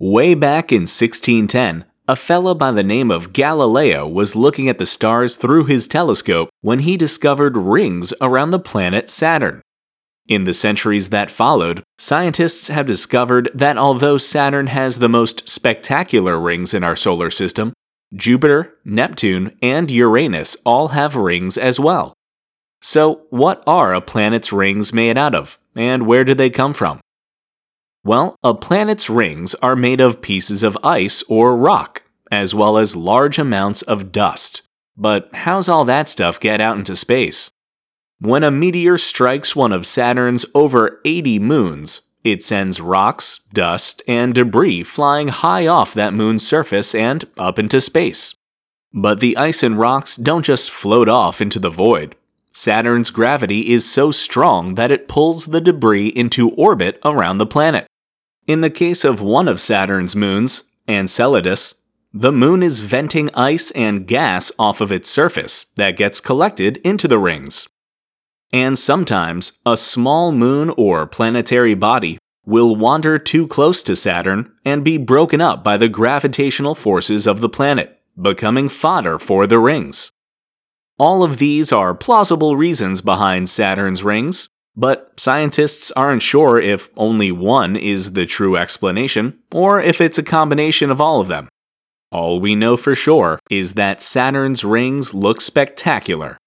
Way back in 1610, a fella by the name of Galileo was looking at the stars through his telescope when he discovered rings around the planet Saturn. In the centuries that followed, scientists have discovered that although Saturn has the most spectacular rings in our solar system, Jupiter, Neptune, and Uranus all have rings as well. So, what are a planet's rings made out of, and where do they come from? Well, a planet's rings are made of pieces of ice or rock, as well as large amounts of dust. But how's all that stuff get out into space? When a meteor strikes one of Saturn's over 80 moons, it sends rocks, dust, and debris flying high off that moon's surface and up into space. But the ice and rocks don't just float off into the void. Saturn's gravity is so strong that it pulls the debris into orbit around the planet. In the case of one of Saturn's moons, Enceladus, the moon is venting ice and gas off of its surface that gets collected into the rings. And sometimes, a small moon or planetary body will wander too close to Saturn and be broken up by the gravitational forces of the planet, becoming fodder for the rings. All of these are plausible reasons behind Saturn's rings, but scientists aren't sure if only one is the true explanation, or if it's a combination of all of them. All we know for sure is that Saturn's rings look spectacular,